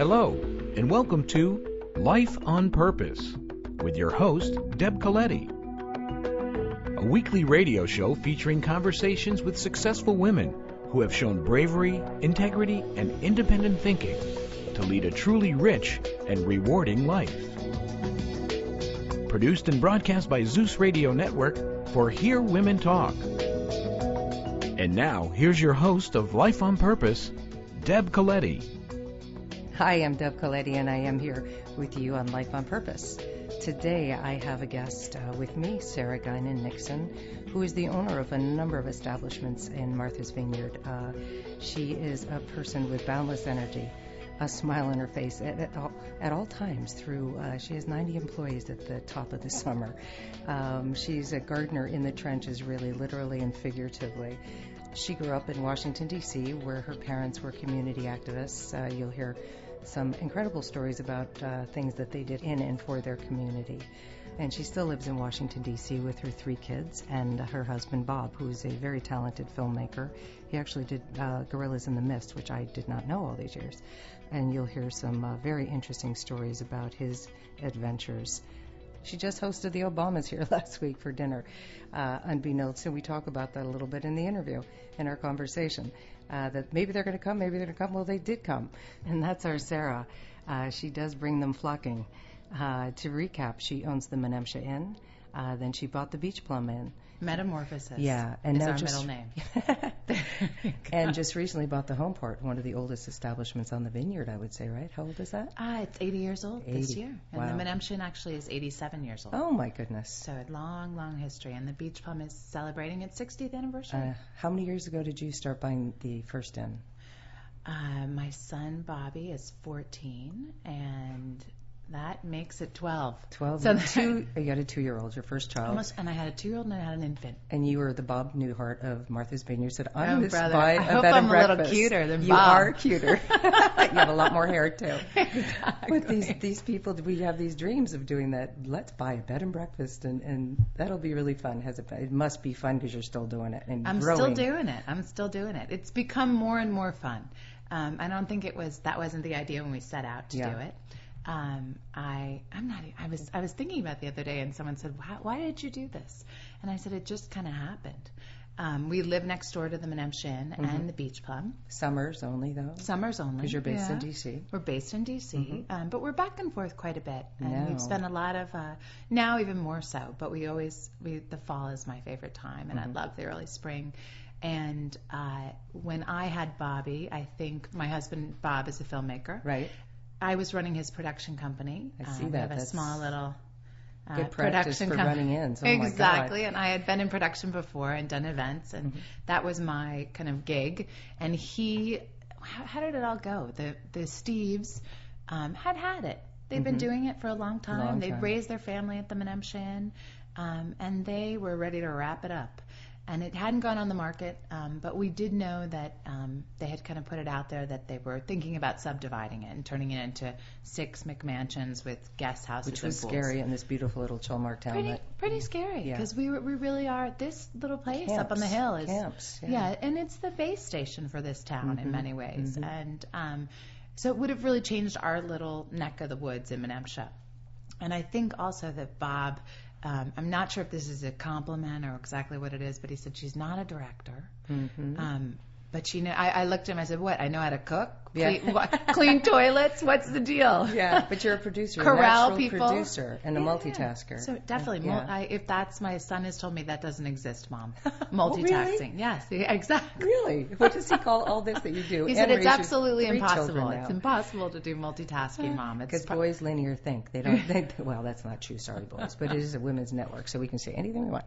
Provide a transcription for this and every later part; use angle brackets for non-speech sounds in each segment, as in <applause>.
Hello, and welcome to Life on Purpose with your host, Deb Coletti. A weekly radio show featuring conversations with successful women who have shown bravery, integrity, and independent thinking to lead a truly rich and rewarding life. Produced and broadcast by Zeus Radio Network for Hear Women Talk. And now, here's your host of Life on Purpose, Deb Coletti. Hi, I'm Deb Coletti, and I am here with you on Life on Purpose. Today, I have a guest uh, with me, Sarah Guinan Nixon, who is the owner of a number of establishments in Martha's Vineyard. Uh, she is a person with boundless energy, a smile on her face at, at, all, at all, times. Through uh, she has 90 employees at the top of the summer. Um, she's a gardener in the trenches, really, literally and figuratively. She grew up in Washington, D.C., where her parents were community activists. Uh, you'll hear some incredible stories about uh, things that they did in and for their community. And she still lives in Washington, D.C. with her three kids and her husband, Bob, who is a very talented filmmaker. He actually did uh, Gorillas in the Mist, which I did not know all these years. And you'll hear some uh, very interesting stories about his adventures. She just hosted the Obamas here <laughs> last week for dinner, uh, unbeknownst, and we talk about that a little bit in the interview, in our conversation. Uh, that maybe they're going to come, maybe they're going to come. Well, they did come, and that's our Sarah. Uh, she does bring them flocking. Uh, to recap, she owns the Menemsha Inn. Uh, then she bought the Beach Plum Inn. Metamorphosis. Yeah, and is now our just, middle name. <laughs> <laughs> and just recently bought the Homeport, one of the oldest establishments on the vineyard. I would say, right? How old is that? Ah, it's 80 years old 80. this year, and wow. the Menemsha actually is 87 years old. Oh my goodness! So a long, long history, and the Beach Plum is celebrating its 60th anniversary. Uh, how many years ago did you start buying the first inn? Uh, my son Bobby is 14, and that makes it 12. 12. So <laughs> two, you got a two-year-old, your first child. Almost, and I had a two-year-old and I had an infant. And you were the Bob Newhart of Martha's Vineyard. Said, I'm oh, to brother. I a hope bed I'm a little cuter than you Bob. are cuter. <laughs> you have a lot more hair too. <laughs> Exactly. But these these people, we have these dreams of doing that. Let's buy a bed and breakfast, and and that'll be really fun. Has it? It must be fun because you're still doing it and I'm growing. still doing it. I'm still doing it. It's become more and more fun. Um, I don't think it was that wasn't the idea when we set out to Yeah. do it. Um, I I'm not. I was I was thinking about the other day, and someone said, why, "Why did you do this?" And I said, "It just kind of happened." Um, we live next door to the Menemsha Inn Mm-hmm. and the Beach Plum. Summers only though, Summers only. because you're based yeah. in DC. We're based in DC, um, but we're back and forth quite a bit, and Now. we've spent a lot of uh, now even more so. But we always we the fall is my favorite time, and I love the early spring. And uh, when I had Bobby, I think my husband Bob is a filmmaker. Right. I was running his production company. I see Um, we that. have a small little. Uh, Good production for com- running ins. Oh exactly, and I had been in production before and done events, and Mm-hmm. that was my kind of gig. And he, how, how did it all go? The the Steves um, had had it. They've been doing it for a long time. Mm-hmm. Long They'd time. raised their family at the Menemsha Inn, um, and they were ready to wrap it up. And it hadn't gone on the market, um, but we did know that um, they had kind of put it out there that they were thinking about subdividing it and turning it into six McMansions with guest houses Which was and pools. scary in this beautiful little Chilmark town. Pretty, that, pretty scary Yeah. because we were, we really are this little place up on the hill is Camps, yeah. yeah. and it's the base station for this town Mm-hmm. in many ways, and um, so it would have really changed our little neck of the woods in Menemsha. And I think also that Bob, I'm not sure if this is a compliment or exactly what it is, but he said she's not a director. Mhm. Um, but she know, I, I looked at him. I said, "What? I know how to cook, Yeah. clean, what, clean <laughs> toilets. What's the deal?" Yeah, but you're a producer, Corral a natural people. producer, and a Yeah, multitasker. So definitely, Yeah. mul- I, if that's my son has told me that doesn't exist, mom. <laughs> Oh, really? Multitasking, yes, exactly. Really? What does he call all this that you do? <laughs> He said it's absolutely impossible. It's impossible to do multitasking, mom. Because pro- boys linear think they don't. They, well, that's not true. Sorry, boys, but it is a women's network, so we can say anything we want.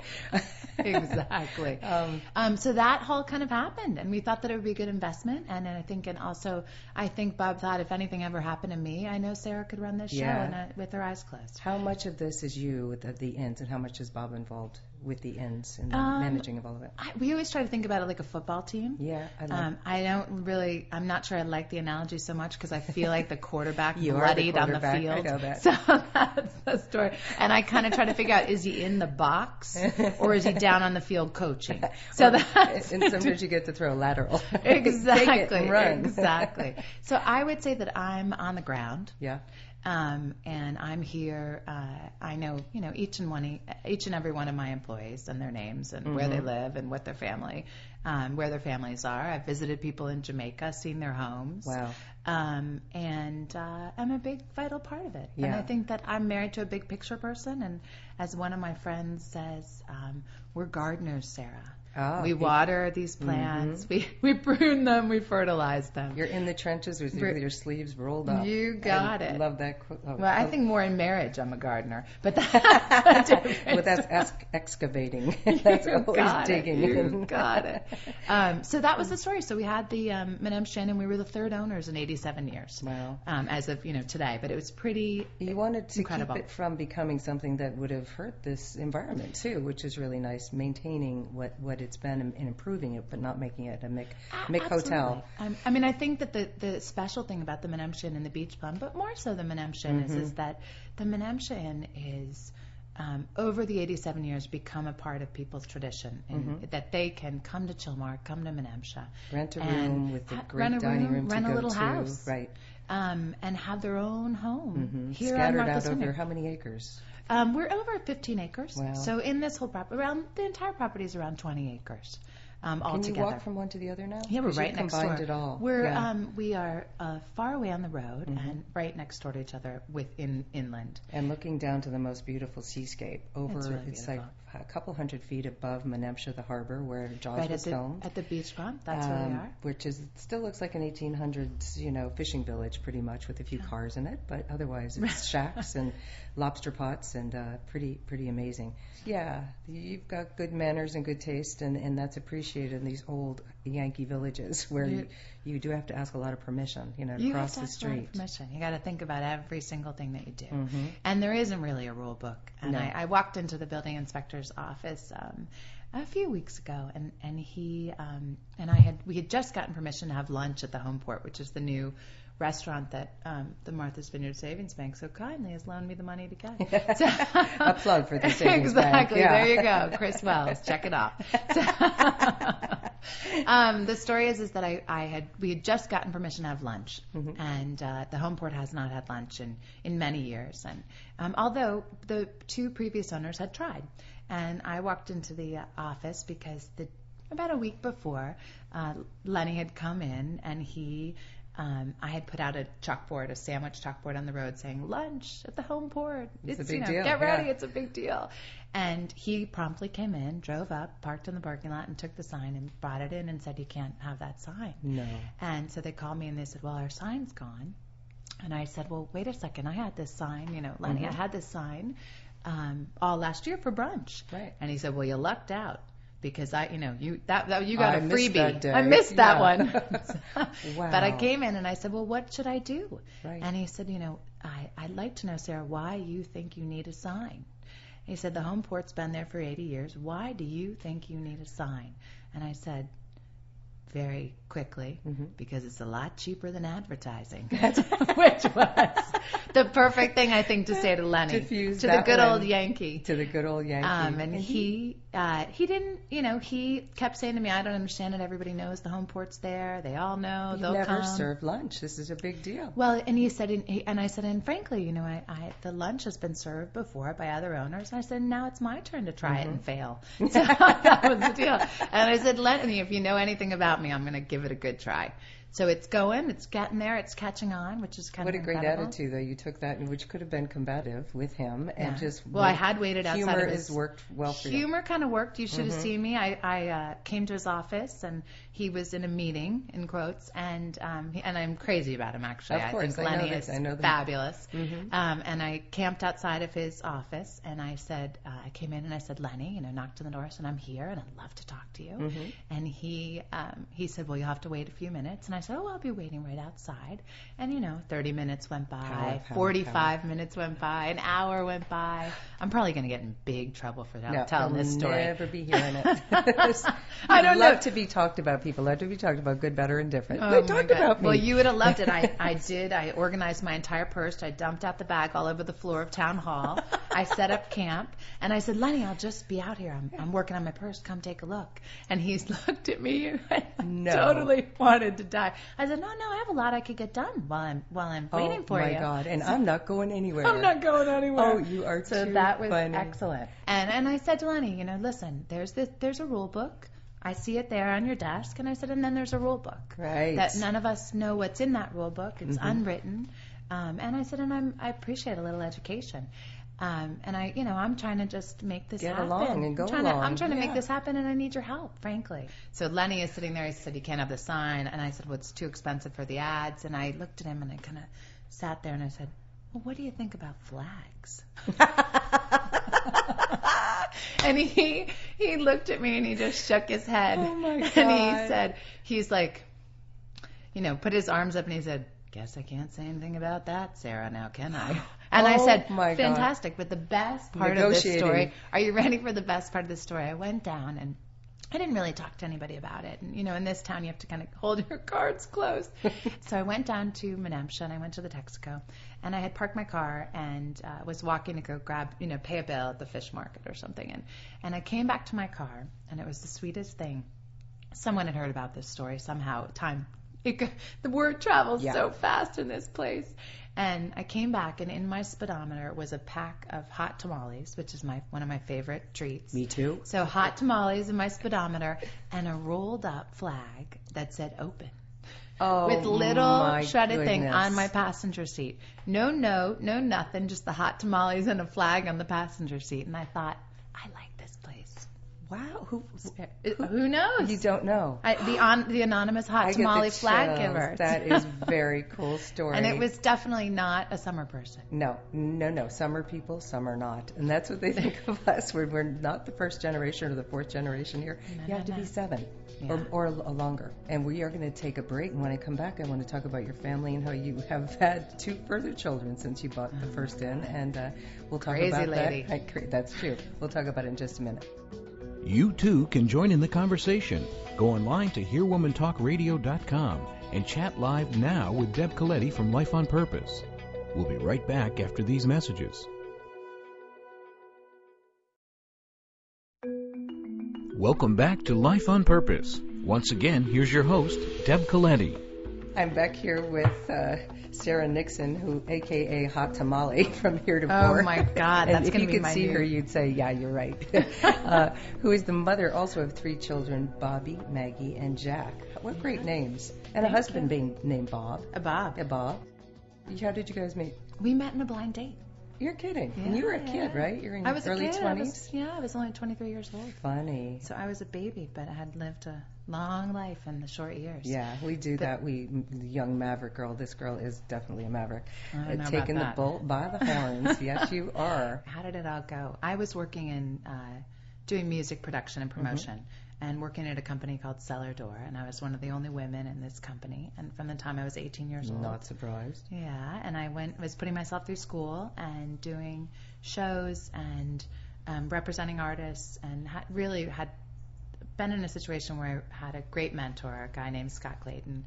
exactly. Um, Um, so that whole kind of happened, and we thought that it would be a good investment. And, and I think, and also, I think Bob thought if anything ever happened to me, I know Sarah could run this show Yeah. and, uh, with her eyes closed. how much of this is you with the, the ends, and how much is Bob involved with the ends and the Um, managing of all of it? I, we always try to think about it like a football team. Yeah, I like Um, I don't really. I'm not sure I like the analogy so much because I feel like the quarterback <laughs> are the bloodied on the quarterback, I field. know that. <laughs> So that's the story. And I kind of try to figure out: is he in the box or is he <laughs> down on the field coaching? So that's and sometimes you get to throw lateral. exactly, Take it and run. exactly. So I would say that I'm on the ground. yeah. Um, and I'm here. Uh, I know, you know, each and one, each and every one of my employees and their names and where they Mm-hmm. live and what their family, um, where their families are. I've visited people in Jamaica, seen their homes. Wow. Um, and uh, I'm a big vital part of it. Yeah. And I think that I'm married to a big picture person. And as one of my friends says, um, we're gardeners, Sarah. Oh, we water these plants. <laughs> We we prune them. We fertilize them. You're in the trenches with your, your sleeves rolled up. You got I it. Love that. quote. Oh, well, I oh, think more in marriage, I'm a gardener, but that's <laughs> but that's ex- excavating. <laughs> that's You always got it. digging. You got it. Um, so that was the story. So we had the um, Menemsha Inn. We were the third owners in 87 years, Wow. um, as of you know today. But it was pretty. You wanted to Incredible. keep it from becoming something that would have hurt this environment too, which is really nice. Maintaining what, what it's been and improving it, but not making it a Mick Mick hotel. Um, I mean, I think that the, the special thing about the Menemsha Inn and the Beach Plum, but more so the Menemsha Inn, is, Mm-hmm. is that the Menemsha Inn is um, over the 87 years become a part of people's tradition, and Mm-hmm. that they can come to Chilmark, come to Menemsha, Rent a room with a great rent a dining room, room, rent a little to. house. Right. um, and have their own home hmm here on Scattered Martha's out over Vineyard. how many acres? Um, we're over 15 acres. Wow. So in this whole property, around the entire property is around 20 acres um, Can altogether. you walk from one to the other now? Yeah, we're right next combined door. it all. We're yeah. Mm-hmm. um, we are uh, far away on the road and right next door to each other within inland. and looking down to the most beautiful seascape over. It's really like a couple hundred feet above Menemsha, the harbor where Jaws right at was the filmed. at the beach front. That's where we um, are. Which is still looks like an 1800s, you know, fishing village, pretty much, with a few cars in it. But otherwise, it's shacks and lobster pots, and uh, pretty, pretty amazing. Yeah, you've got good manners and good taste, and, and that's appreciated in these old Yankee villages <laughs> where You- you, do have to ask a lot of permission, you know, to You cross have to the ask for a lot of street. permission. You got to think about every single thing that you do. Mhm. And there isn't really a rule book. And No. I, I walked into the building inspector's office um, a few weeks ago, and and he um, and I had we had just gotten permission to have lunch at the Homeport, which is the new restaurant that um, the Martha's Vineyard Savings Bank so kindly has loaned me the money to get. <laughs> So- A plug for the <laughs> savings bank, exactly. yeah. There you go, Chris Wells. Check it off. <laughs> um, the story is is that I, I had we had just gotten permission to have lunch, Mm-hmm. and uh, the home port has not had lunch in in many years. And um, although the two previous owners had tried, and I walked into the uh, office because the about a week before, uh, Lenny had come in and he. Um, I had put out a chalkboard, a sandwich chalkboard on the road saying "lunch at the home port." It's a you big know, deal, Get ready, yeah. it's a big deal. And he promptly came in, drove up, parked in the parking lot, and took the sign and brought it in and said, "You can't have that sign." No. And so they called me and they said, "Well, our sign's gone." And I said, "Well, wait a second. I had this sign, you know, Lenny. I Mhm. had this sign um, all last year for brunch." Right. And he said, "Well, you lucked out." Because I, you know, you that, that you got I a freebie. that. I missed that Yeah. one. Wow. <laughs> But I came in and I said, "Well, what should I do?" Right. And he said, "You know, I, I'd like to know, Sarah, why you think you need a sign." He said, "The home port's been there for 80 years. Why do you think you need a sign?" And I said, very quickly, Mhm. because it's a lot cheaper than advertising, <laughs> which was the perfect thing I think to say to Lenny, Diffuse to the good one. old Yankee. to the good old Yankee. Um, and he uh, he didn't, you know, he kept saying to me, "I don't understand it. Everybody knows the home port's there. They all know. You've They'll never come." served lunch. This is a big deal. Well, and he said, and, he, and I said, and frankly, you know, I, I the lunch has been served before by other owners. And I said, now it's my turn to try it and fail. <laughs> So that was the deal. And I said, Lenny, if you know anything about me, I'm going to give it a good try. So it's going, it's getting there, it's catching on, which is kind What of what a great attitude, though. You took that, which could have been combative with him, and Yeah. just well, I had waited outside humor of his. has worked well for you. Humor kind of worked. You should have seen me. I, I uh, came to his office and he was in a meeting, in quotes, and um, he, and I'm crazy about him actually. Of course, I think I know Lenny I know that. fabulous. Mhm. Um, and I camped outside of his office and I said, uh, I came in and I said, Lenny, you know, knocked on the door, and I'm here and I'd love to talk to you. Mhm. And he um, he said, well, you'll have to wait a few minutes. And I said, oh, I'll be waiting right outside. And you know, 30 minutes went by, Power, power, 45 minutes went by, an hour went by. I'm probably going to get in big trouble for that, No, telling I'll this story. never be hearing it. <laughs> I don't love know. to be talked about. People love to be talked about, good, better, and different. Oh they talked God. about me. Well, you would have loved it. I, <laughs> I did. I organized my entire purse. I dumped out the bag all over the floor of town hall. I set up camp, and I said, Lenny, I'll just be out here. I'm, I'm working on my purse. Come take a look. And he's <laughs> looked at me and I No. totally wanted to die. I said, No, no, I have a lot I could get done while I'm while I'm oh waiting for you. Oh my. God! And I'm not going anywhere. I'm not going anywhere. Oh, you are So too that was funny. excellent. And and I said to Lenny, you know, listen, there's this there's a rule book. I see it there on your desk, and I said, and then there's a rule book Right. that none of us know what's in that rule book. It's Mhm. unwritten. Um, and I said, and I'm, I appreciate a little education. Um, and I, you know, I'm trying to just make this Get happen. along and go I'm trying To, I'm trying to make this happen, and I need your help, frankly. So Lenny is sitting there. He said, you can't have the sign. And I said, well, it's too expensive for the ads. And I looked at him and I kind of sat there and I said, well, what do you think about flags? <laughs> and he he looked at me and he just shook his head. Oh, my <laughs> And he said, he's like, you know, put his arms up and he said, "Guess I can't say anything about that, Sarah. Now can I?" <laughs> And I Oh, said, my God. "Fantastic." But the best part of this story, are you ready for the best part of the story? I went down and I didn't really talk to anybody about it. And you know, in this town, you have to kind of hold your <laughs> cards close. <laughs> so I went down to Menemsha and I went to the Texaco, and I had parked my car and uh, was walking to go grab, you know, pay a bill at the fish market or something. And and I came back to my car, and it was the sweetest thing. Someone had heard about this story somehow. Time, it, <laughs> the word travels Yeah. so fast in this place. And I came back, and in my speedometer was a pack of hot tamales, which is my one of my favorite treats. Me too. So hot tamales in my speedometer and a rolled up flag that said open Oh, with little shredded thing on my passenger seat. No note, no nothing, just the hot tamales and a flag on the passenger seat. And I thought, I like. Wow. Who? Uh, Who knows? You don't know. I, the on, the anonymous hot I tamale flag giver. That is <laughs> very cool story. and it was definitely not a summer person. No, no, no. Some are people, some are not. And that's what they <laughs> think of us. We're, we're not the first generation or the fourth generation here. No, you have no, to be seven Yeah. or, or l- longer. And we are going to take a break. And when I come back, I want to talk about your family and how you have <laughs> had two further children since you bought the first in. And uh, we'll talk Crazy about lady. that. I, that's true. We'll talk about it in just a minute. You too can join in the conversation. Go online to hearwomantalkradio.com and chat live now with Deb Coletti from Life on Purpose. We'll be right back after these messages. Welcome back to Life on Purpose. Once again, here's your host, Deb Coletti. I'm back here with uh, Sarah Nixon, who, aka Hot Tamale <laughs> from here to Oh my God, that's if gonna you could see new- her, you'd say, "Yeah, you're right." <laughs> <laughs> uh, who is the mother also of three children, Bobby, Maggie, and Jack. What great names! And a Thank husband being named Bob. A Bob. Yeah, Bob. How did you guys meet? We met in a blind date. You're kidding. and you were a kid, Yeah. right? You're in I your was early a kid. I 20s. was, yeah, I was only 23 years old. Funny. So I was a baby, but I had lived a long life in the short years. Yeah, we do But- that. We, the young maverick girl. This girl is definitely a maverick. Uh, taking the bull by the horns. yes, <laughs> you are. How did it all go? I was working in uh, doing music production and promotion and working at a company called Cellar Door, and I was one of the only women in this company. And from the time I was 18 years old, Not surprised. yeah, and I went was putting myself through school and doing shows and um, representing artists, and ha- really had been in a situation where I had a great mentor, a guy named Scott Clayton,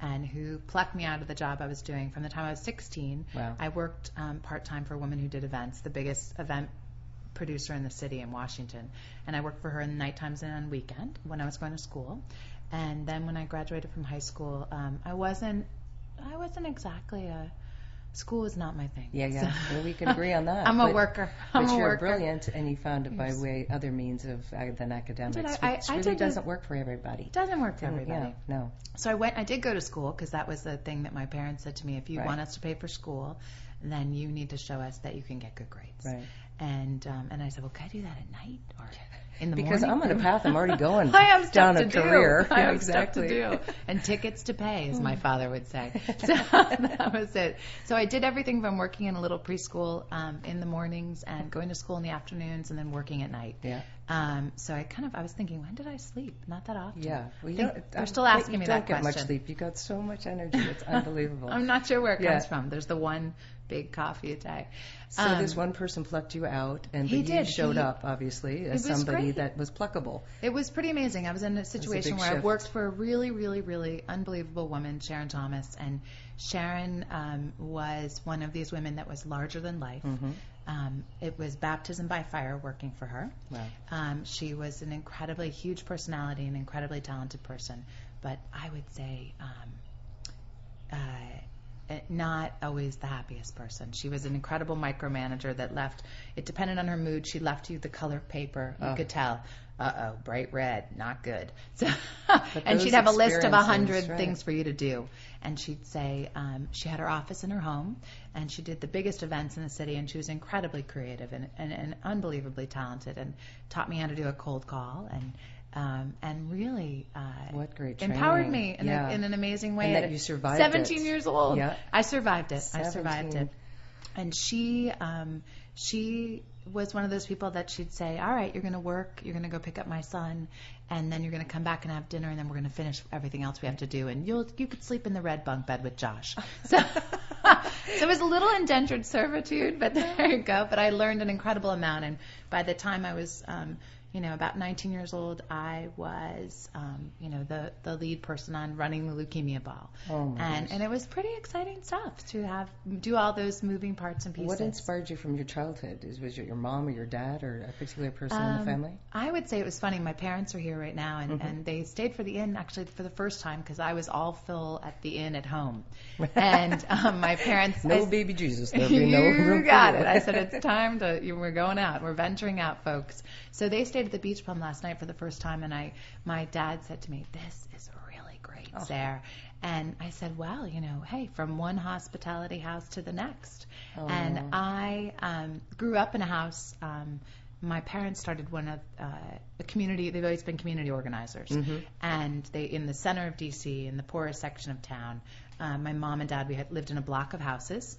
and who plucked me out of the job I was doing from the time I was 16. Wow. I worked um, part time for a woman who did events, the biggest event producer in the city in Washington, and I worked for her in the night times and on weekend when I was going to school. And then when I graduated from high school, um, I wasn't I wasn't exactly a school is not my thing. Yeah, yeah. So- Well, we can agree on <laughs> that. I'm a But- worker. I'm but a you're worker. brilliant, and you found it by way other means of uh, than academics, Did I- which I- I really doesn't work for everybody. It doesn't work for Didn't- everybody. Yeah, no. So I went. I did go to school because that was the thing that my parents said to me. If you Right. want us to pay for school, then you need to show us that you can get good grades. Right. And um, and I said, well, can I do that at night? Or in the because morning. Because I'm on a path. I'm already <laughs> going I have down a do. career. <laughs> I Yeah, have exactly. stuff to do and tickets to pay, as my father would say. <laughs> So that was it. So I did everything from working in a little preschool um, in the mornings and going to school in the afternoons and then working at night. Yeah. Um, so I kind of I was thinking, when did I sleep? Not that often. Yeah. Well, you Think- don't- they're I still asking you me don't that get much question. sleep. You got so much energy. It's unbelievable. I'm not sure where it Yeah. comes from. There's the one big coffee a day. so Um, this one person plucked you out, and he did. showed He- up obviously as somebody great. that was pluckable. It was pretty amazing. I was in a situation big where I worked for a really, really, really unbelievable woman, Sharon Thomas, and Sharon um, was one of these women that was larger than life. Mm-hmm. Um, it was baptism by fire working for her. Wow. Um, she was an incredibly huge personality, an incredibly talented person, but I would say um, uh, not always the happiest person. She was an incredible micromanager that left. It depended on her mood. She left you the color paper. You Oh. could tell. Uh oh, bright red, not good. <laughs> So, and she'd have a list of a hundred right. things for you to do. And she'd say um, she had her office in her home, and she did the biggest events in the city, and she was incredibly creative and, and, and unbelievably talented, and taught me how to do a cold call, and um, and really uh, What great empowered me in, Yeah. a, in an amazing way. And that you survived 17 it. years old. Yeah. I survived it. I survived it. And she, um, she was one of those people that she'd say, "All right, you're going to work. You're going to go pick up my son, and then you're going to come back and have dinner, and then we're going to finish everything else we have to do, and you'll you could sleep in the red bunk bed with Josh." <laughs> So, so it was a little indentured servitude, but <laughs> there you go. But I learned an incredible amount, and by the time I was um, you know, about 19 years old, I was, um, you know, the, the lead person on running the leukemia ball. Oh and gosh. and it was pretty exciting stuff to have do all those moving parts and pieces. What inspired you from your childhood? Is was it your mom or your dad or a particular person in the Um, family? I would say it was funny. My parents are here right now, and, Mm-hmm. and they stayed for the inn actually for the first time because I was all full at the inn at home. <laughs> And um, my parents, No I, baby Jesus. <laughs> There'll be no you got it. I said <laughs> it's time to. You, we're going out. We're venturing out, folks. So they stayed the beach plum last night for the first time, and I, my dad said to me, "This is really great, Oh. Sarah." And I said, "Well, you know, hey, from one hospitality house to the next." Oh. And I um, grew up in a house. Um, my parents started one of uh, a community. They've always been community organizers, Mm-hmm. and they in the center of DC, in the poorest section of town. Uh, my mom and dad, we had lived in a block of houses,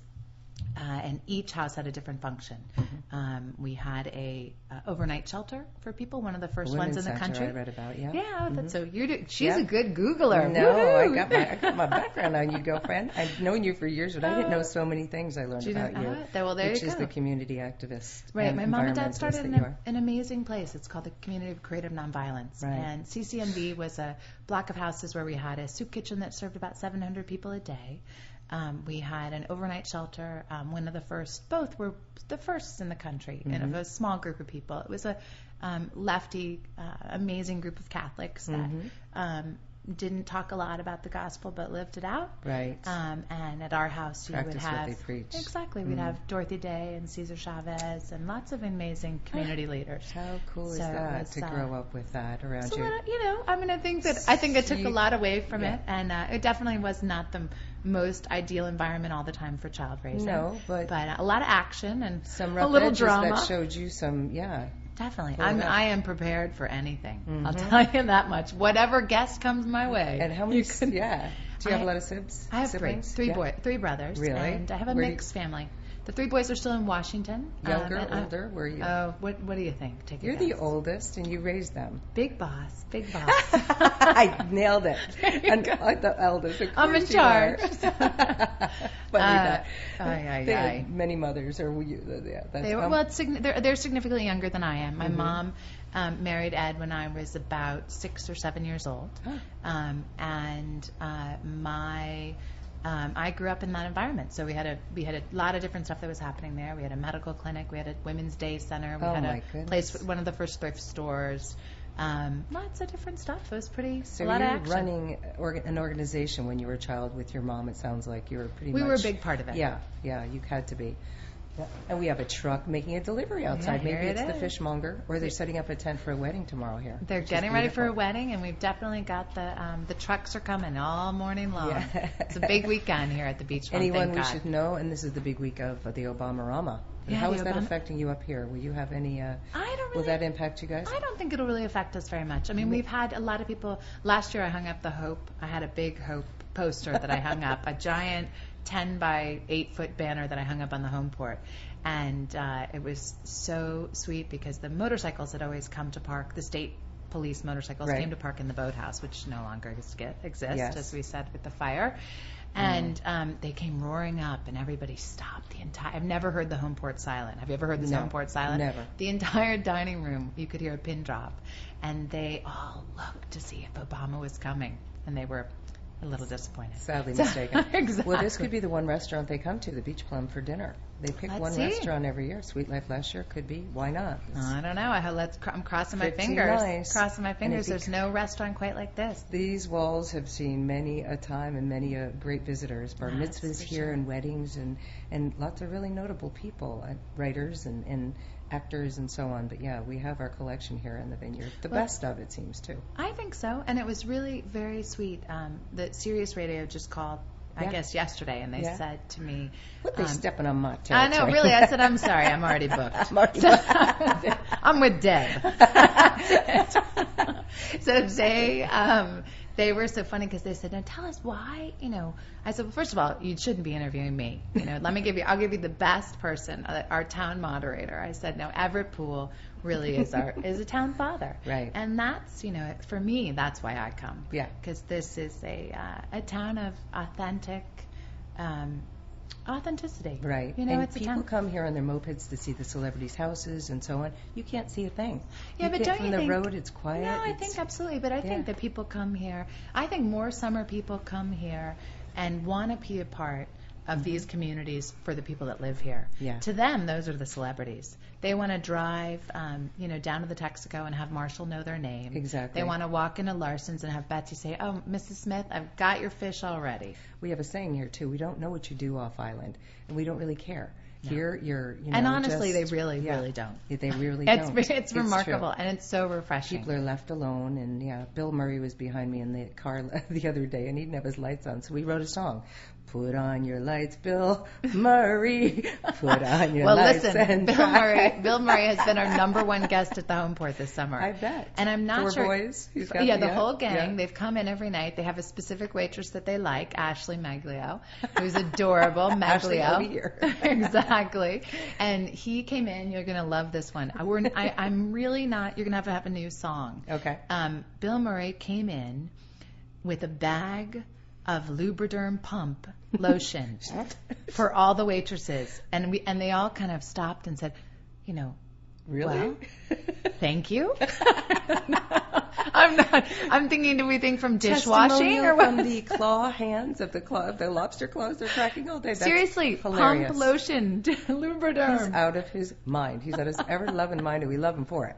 uh, and each house had a different function. Mm-hmm. Um, we had a uh, overnight shelter for people, one of the first Women's ones in the country. I read about. Yeah. Yeah, that's so you're. Do, she's Yeah. a good Googler. No, I got my I got my background on you, girlfriend. I've known you for years, but I didn't know so many things I learned You about you. there- well, there which you is go. the community activist. Right. My mom and dad started in a, an amazing place. It's called the Community of Creative Nonviolence. Right. And CCNV was a block of houses where we had a soup kitchen that served about 700 people a day. Um, we had an overnight shelter, um, one of the first, both were the first in the country, and Mm-hmm. of a small group of people. It was a um, lefty, uh, amazing group of Catholics that Mhm. um, didn't talk a lot about the gospel but lived it out. Right. Um, and at our house, you Practice would what have they preach. exactly. We'd Mm. have Dorothy Day and Cesar Chavez and lots of amazing community leaders. How cool is So it that was, to uh, grow up with that around you? that, you know, I mean, I think that I think it took a lot away from yeah. it, and uh, it definitely was not the most ideal environment all the time for child raising. No, but- but a lot of action and Some a little drama. that showed you some, yeah. Definitely, Pull I'm. I am prepared for anything. I'll Mhm. tell you that much. Whatever guest comes my way. And how many? Can- yeah. Do you have I- a lot of sibs? I have siblings? three, three Yeah. boy, three brothers, Really? and I have a Where do you- mixed family. The three boys are still in Washington. um, Younger, and I- older? Where are you? Oh, what what do you think? Take You're the oldest, and you raised them. big boss, big boss. <laughs> I nailed it. <laughs> And. I'm the eldest. I'm in are. charge. <laughs> Funny Uh, that. ay, ay, They many mothers, you? Yeah, that's, They were, um, well, it's, signi- they're, they're significantly younger than I am. My Mhm. mom um, married Ed when I was about six or seven years old, um, and uh, my um, I grew up in that environment. So we had a we had a lot of different stuff that was happening there. We had a medical clinic, we had a women's day center, we Oh, had a goodness. place, one of the first thrift stores. Um, lots of different stuff. It was pretty So a you lot were running orga- an organization when you were a child with your mom. It sounds like you were pretty we much. were a big part of it. Yeah, yeah, you had to be. Yeah. And we have a truck making a delivery outside. here Maybe it it's the is. fishmonger, or they're setting up a tent for a wedding tomorrow here. They're getting ready for a wedding, and we've definitely got the um, the trucks are coming all morning long. Yeah. It's a big weekend here at the beach. Anyone we God. should know, and this is the big week of the Obama Rama. How the is that affecting you up here? Will you have any? Uh, I don't will that impact you guys? I don't think it'll really affect us very much. I mean, we've had a lot of people. Last year, I hung up the Hope. I had a big Hope poster that I hung up, a giant 10 by 8 foot banner that I hung up on the home port. And uh, it was so sweet because the motorcycles that always come to park, the state police motorcycles Right. came to park in the boathouse, which no longer exist, exist Yes. as we said with the fire. And um, they came roaring up, and everybody stopped. The entire. I've never heard the home port silent. Have you ever heard the No, home port silent? never. The entire dining room, you could hear a pin drop, and they all looked to see if Obama was coming, and they were a little disappointed. Sadly <laughs> mistaken. exactly. Well, this could be the one restaurant they come to, the Beach Plum, for dinner. They pick Let's one see. restaurant every year. Sweet Life last year could be. Why not? I don't know. I let's. cr- I'm crossing my fingers. nice. Crossing my fingers. There's no restaurant quite like this. These walls have seen many a time and many a great visitors, bar That's mitzvahs here sure. and weddings and, and lots of really notable people, uh, writers and, and actors and so on. But yeah, we have our collection here in the vineyard. The Well- best of it seems too. I think so, and it was really very sweet. Um, the Sirius Radio just called, I Yeah. guess yesterday, and they Yeah. said to me, What they um, stepping on my I know, really. I said, I'm sorry, I'm already <laughs> booked. I'm already booked. <laughs> I'm with Deb. <laughs> so they, um, they were so funny because they said, "Now tell us why." You know, I said, "Well, first of all, you shouldn't be interviewing me. You know, let me give you. I'll give you the best person, uh, our town moderator." I said, "No, Everett Poole really is our <laughs> is a town father, Right. And that's you know, for me, that's why I come. Yeah. because this is a uh, a town of authentic. Um, authenticity Right. you know and it's people come here on their mopeds to see the celebrities' houses and so on. You can't see a thing. Yeah, you but don't from you the think- road, it's quiet. No, I think absolutely. But I Yeah. think that people come here. I think more summer people come here and want to be a part of these communities for the people that live here. Yeah. To them, those are the celebrities. They want to drive, um, you know, down to the Texaco and have Marshall know their name. Exactly. They want to walk into Larsen's and have Betsy say, "Oh, Mrs. Smith, I've got your fish already." We have a saying here too. We don't know what you do off island, and we don't really care. Here, you're, you know, and honestly, just- they really, yeah, really don't. They really <laughs> It's don't. it's true. remarkable and it's so refreshing. People are left alone, and yeah, Bill Murray was behind me in the car <laughs> the other day, and he didn't have his lights on, so we wrote a song. Put on your lights, Bill Murray. Put on your well, lights listen, and Bill. Murray. Bill Murray has been our number one guest at the Homeport this summer. I bet. And I'm not Four sure. boys. He's got yeah, the- whole gang. yeah. They've come in every night. They have a specific waitress that they like, Ashley Maglio, who's adorable. <laughs> Ashley, Maglio. over here. exactly. And he came in. You're gonna love this one. I, we're, I, I'm really not. You're gonna have to have a new song. Okay. Um, Bill Murray came in with a bag of Lubriderm pump <laughs> lotion for all the waitresses, and we and they all kind of stopped and said, you know, Really? Well, <laughs> thank you. <laughs> I'm not. I'm thinking, do we think from dishwashing or what? from the claw hands of the claw, the lobster claws they're cracking all day. That's Seriously, hilarious. pump lotion, Lubriderm. He's out of his mind. He's out of his ever loving mind, and we love him for it.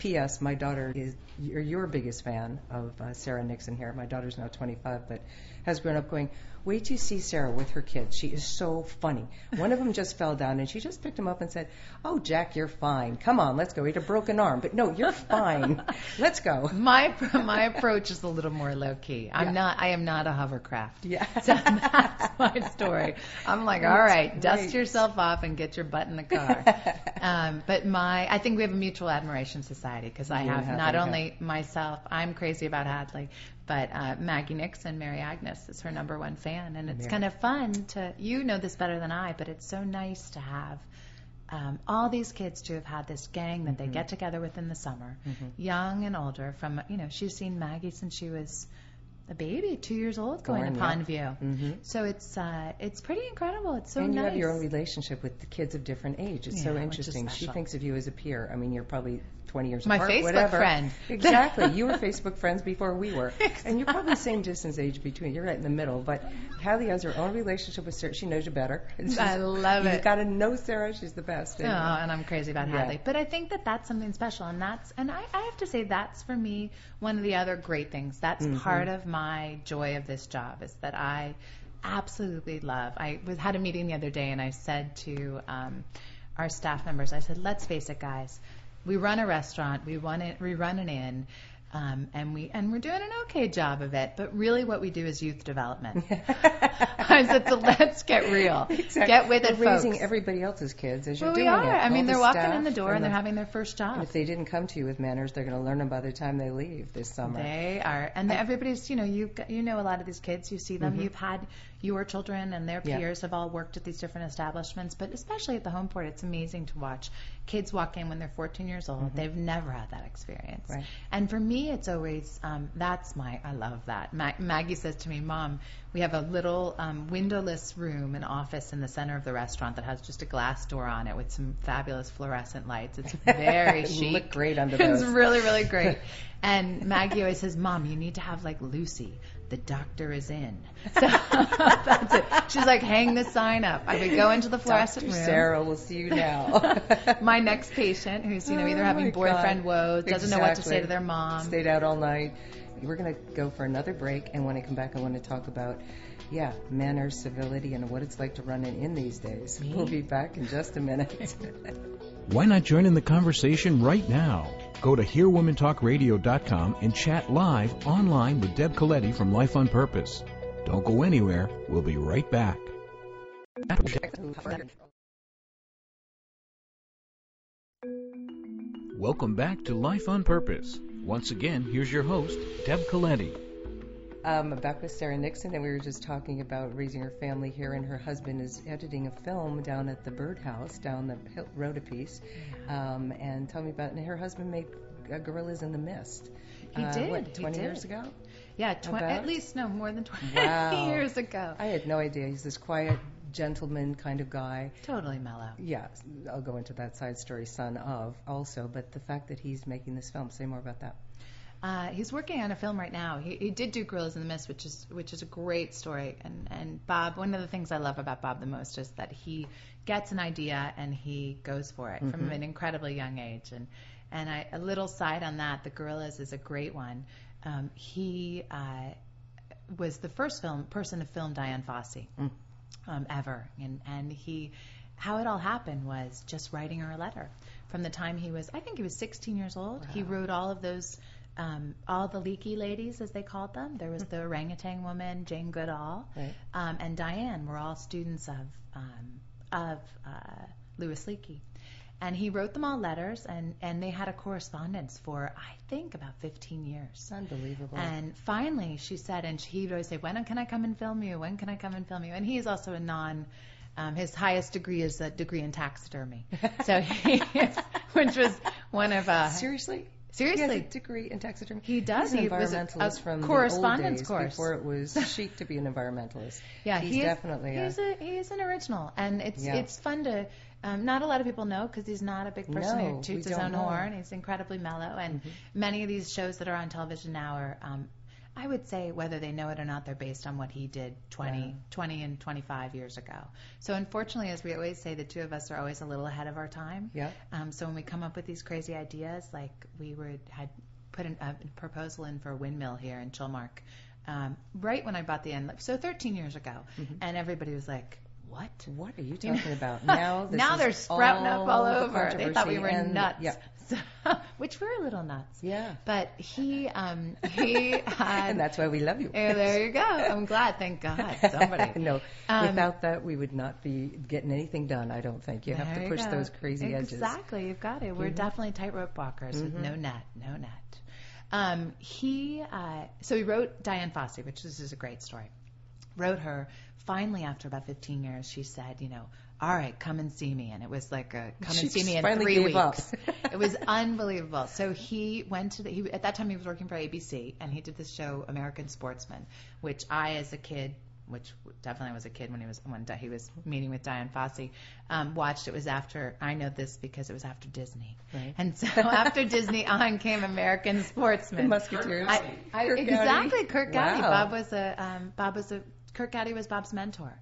P.S. My daughter is your, your biggest fan of uh, Sarah Nixon here. My daughter's now 25, but has grown up going. Wait till you see Sarah with her kids. She is so funny. One of them just fell down, and she just picked him up and said, "Oh, Jack, you're fine. Come on, let's go. He had a broken arm, but no, you're fine. <laughs> let's go." My my approach is a little more low key. I'm Yeah. not. I am not a hovercraft. Yeah. <laughs> So that's my story. I'm like, all right, That's dust yourself off and get your butt in the car. <laughs> um, but my, I think we have a mutual admiration society because I have have, not you myself, I'm crazy about Hadley, but uh, Maggie Nixon, Mary Agnes is her number one fan, and it's Mary. kind of fun to. You know this better than I, but it's so nice to have. Um, all these kids to have had this gang that they Mm-hmm. get together with in the summer, young and older. From you know, she's seen Maggie since she was a baby, two years old, going Born, to yeah. Pondview. hmm So it's uh, it's pretty incredible. It's so nice. and you nice. have your own relationship with the kids of different age. It's so Yeah, is interesting. She thinks of you as a peer. I mean, you're probably 20 years My apart. Facebook whatever. friend. <laughs> Exactly. You were Facebook friends before we were, <laughs> and you're probably the same distance age between. You're right in the middle. But Hallie has her own relationship with Sarah. She knows you better. <laughs> I love it. you it. got to know Sarah. She's the best. Oh, and I'm crazy about Yeah. Hadley. But I think that that's something special, and that's and I, I have to say that's for me one of the other great things. That's Mhm. part of my joy of this job is that I absolutely love. I was had a meeting the other day, and I said to um, our staff members, I said, "Let's face it, guys, we run a restaurant, we run it, we run an inn." Um, and we and we're doing an okay job of it, but really what we do is youth development. <laughs> I let's get real, <laughs> Exactly. get with it, We're raising everybody else's kids as you're well, we are. it. I mean, All they're the walking in the door and the- they're having their first job. If they didn't come to you with manners, they're going to learn them by the time they leave this summer. They are, and everybody's. You know, you you know a lot of these kids. You see them. Mm-hmm. You've had your children and their Yeah. peers have all worked at these different establishments, but especially at the home port, it's amazing to watch kids walk in when they're 14 years old. They've never had that experience, Mm-hmm. Right. and for me, it's always um, that's my. I love that. Ma- Maggie says to me, "Mom, we have a little um, windowless room, an office in the center of the restaurant that has just a glass door on it with some fabulous fluorescent lights. It's <laughs> very chic. look great under <laughs> those. It's really, really great. And Maggie always says, Mom, you need to have like Lucy. The doctor is in. <laughs> So that's it. She's like, hang the sign up. I would go into the fluorescent Dr. room. Sarah will see you now. <laughs> My next patient, who's you know either Oh having boyfriend God. woes, doesn't know what to say to their mom. Stayed out all night. We're going to go for another break, and when I come back, I want to talk about, yeah, manners, civility, and what it's like to run an inn these days. Me? We'll be back in just a minute. <laughs> Why not join in the conversation right now? Go to HearWomenTalkRadio.com and chat live online with Deb Coletti from Life on Purpose. Don't go anywhere. We'll be right back. Welcome back to Life on Purpose. Once again, here's your host, Deb Coletti. Um, back with Sarah Nixon, and we were just talking about raising her family here, and her husband is editing a film down at the Birdhouse down the Hill- road a piece. Um, and tell me about, and her husband made uh, Gorillas in the Mist. He uh, did, What, he 20 did. years ago? yeah, tw- at least no more than 20 <laughs> Wow. years ago. I had no idea. He's this quiet, gentleman kind of guy. Totally mellow. Yeah, I'll go into that side story, son of, also. But the fact that he's making this film, say more about that. Uh, he's working on a film right now. He, he did do Gorillas in the Mist, which is which is a great story. And and Bob, one of the things I love about Bob the most is that he gets an idea and he goes for it from an incredibly young age. And and I, a little side on that, the Gorillas is a great one. Um, he uh, was the first film person to film Dian Fossey um, ever, and and he. How it all happened was just writing her a letter. From the time he was, I think he was 16 years old, he wrote all of those um, all the Leakey ladies, as they called them. There was the orangutan woman, Jane Goodall, Right. um, and Dian were all students of um, of uh, Louis Leakey. And he wrote them all letters, and, and they had a correspondence for, I think, about 15 years. Unbelievable. And finally, she said, and he would always say, "When can I come and film you? When can I come and film you?" And he is also a non. Um, his highest degree is a degree in taxidermy, <laughs> so he <laughs> which was one of uh, Seriously? He has a seriously. degree in taxidermy. He does. He's an He was a- environmentalist a from correspondence the old days course. before it was <laughs> chic to be an environmentalist. Yeah, he's he is, definitely a, he's a he's an original, and it's Yeah. it's fun to. Um, not a lot of people know because he's not a big person No, who toots his own know. Mm-hmm. horn. He's incredibly mellow, and many of these shows that are on television now are, um, I would say, whether they know it or not, they're based on what he did 20, Yeah. 20 and 25 years ago. So unfortunately, as we always say, the two of us are always a little ahead of our time. yeah. Um, so when we come up with these crazy ideas, like we were had put an, a proposal in for a windmill here in Chilmark, um, right when I bought the end, so 13 years ago, Mm-hmm. and everybody was like, "What?" What are you talking about <laughs> now? This now they're sprouting up all the over. They thought we were and- nuts. Yeah, <laughs> So, which we're a little nuts. yeah. But he um, <laughs> he had. And that's why we love you. There you go. I'm glad. Thank God. Somebody. no, Um, without that, we would not be getting anything done. I don't think you have to push those crazy edges. Exactly, you've got it. We're definitely tightrope walkers with Mhm. no net, no net. Um, he uh, so he wrote Dian Fossey, which this is a great story. Wrote her. Finally, after about 15 years, she said, you know, all right, come and see me, and it was like a come She and see me in three weeks. it was unbelievable. So he went to the. He, at that time, he was working for ABC, and he did this show, American Sportsman, which I, as a kid, which definitely was a kid when he was when he was meeting with Dian Fossey, um, watched. It was after I know this because it was after Disney, Right. and so <laughs> after Disney on came American The Sportsman. Mouseketeers. I, I, Curt Gowdy. exactly, Curt Gowdy. Wow. Bob was a um, Bob was a Curt Gowdy was Bob's mentor,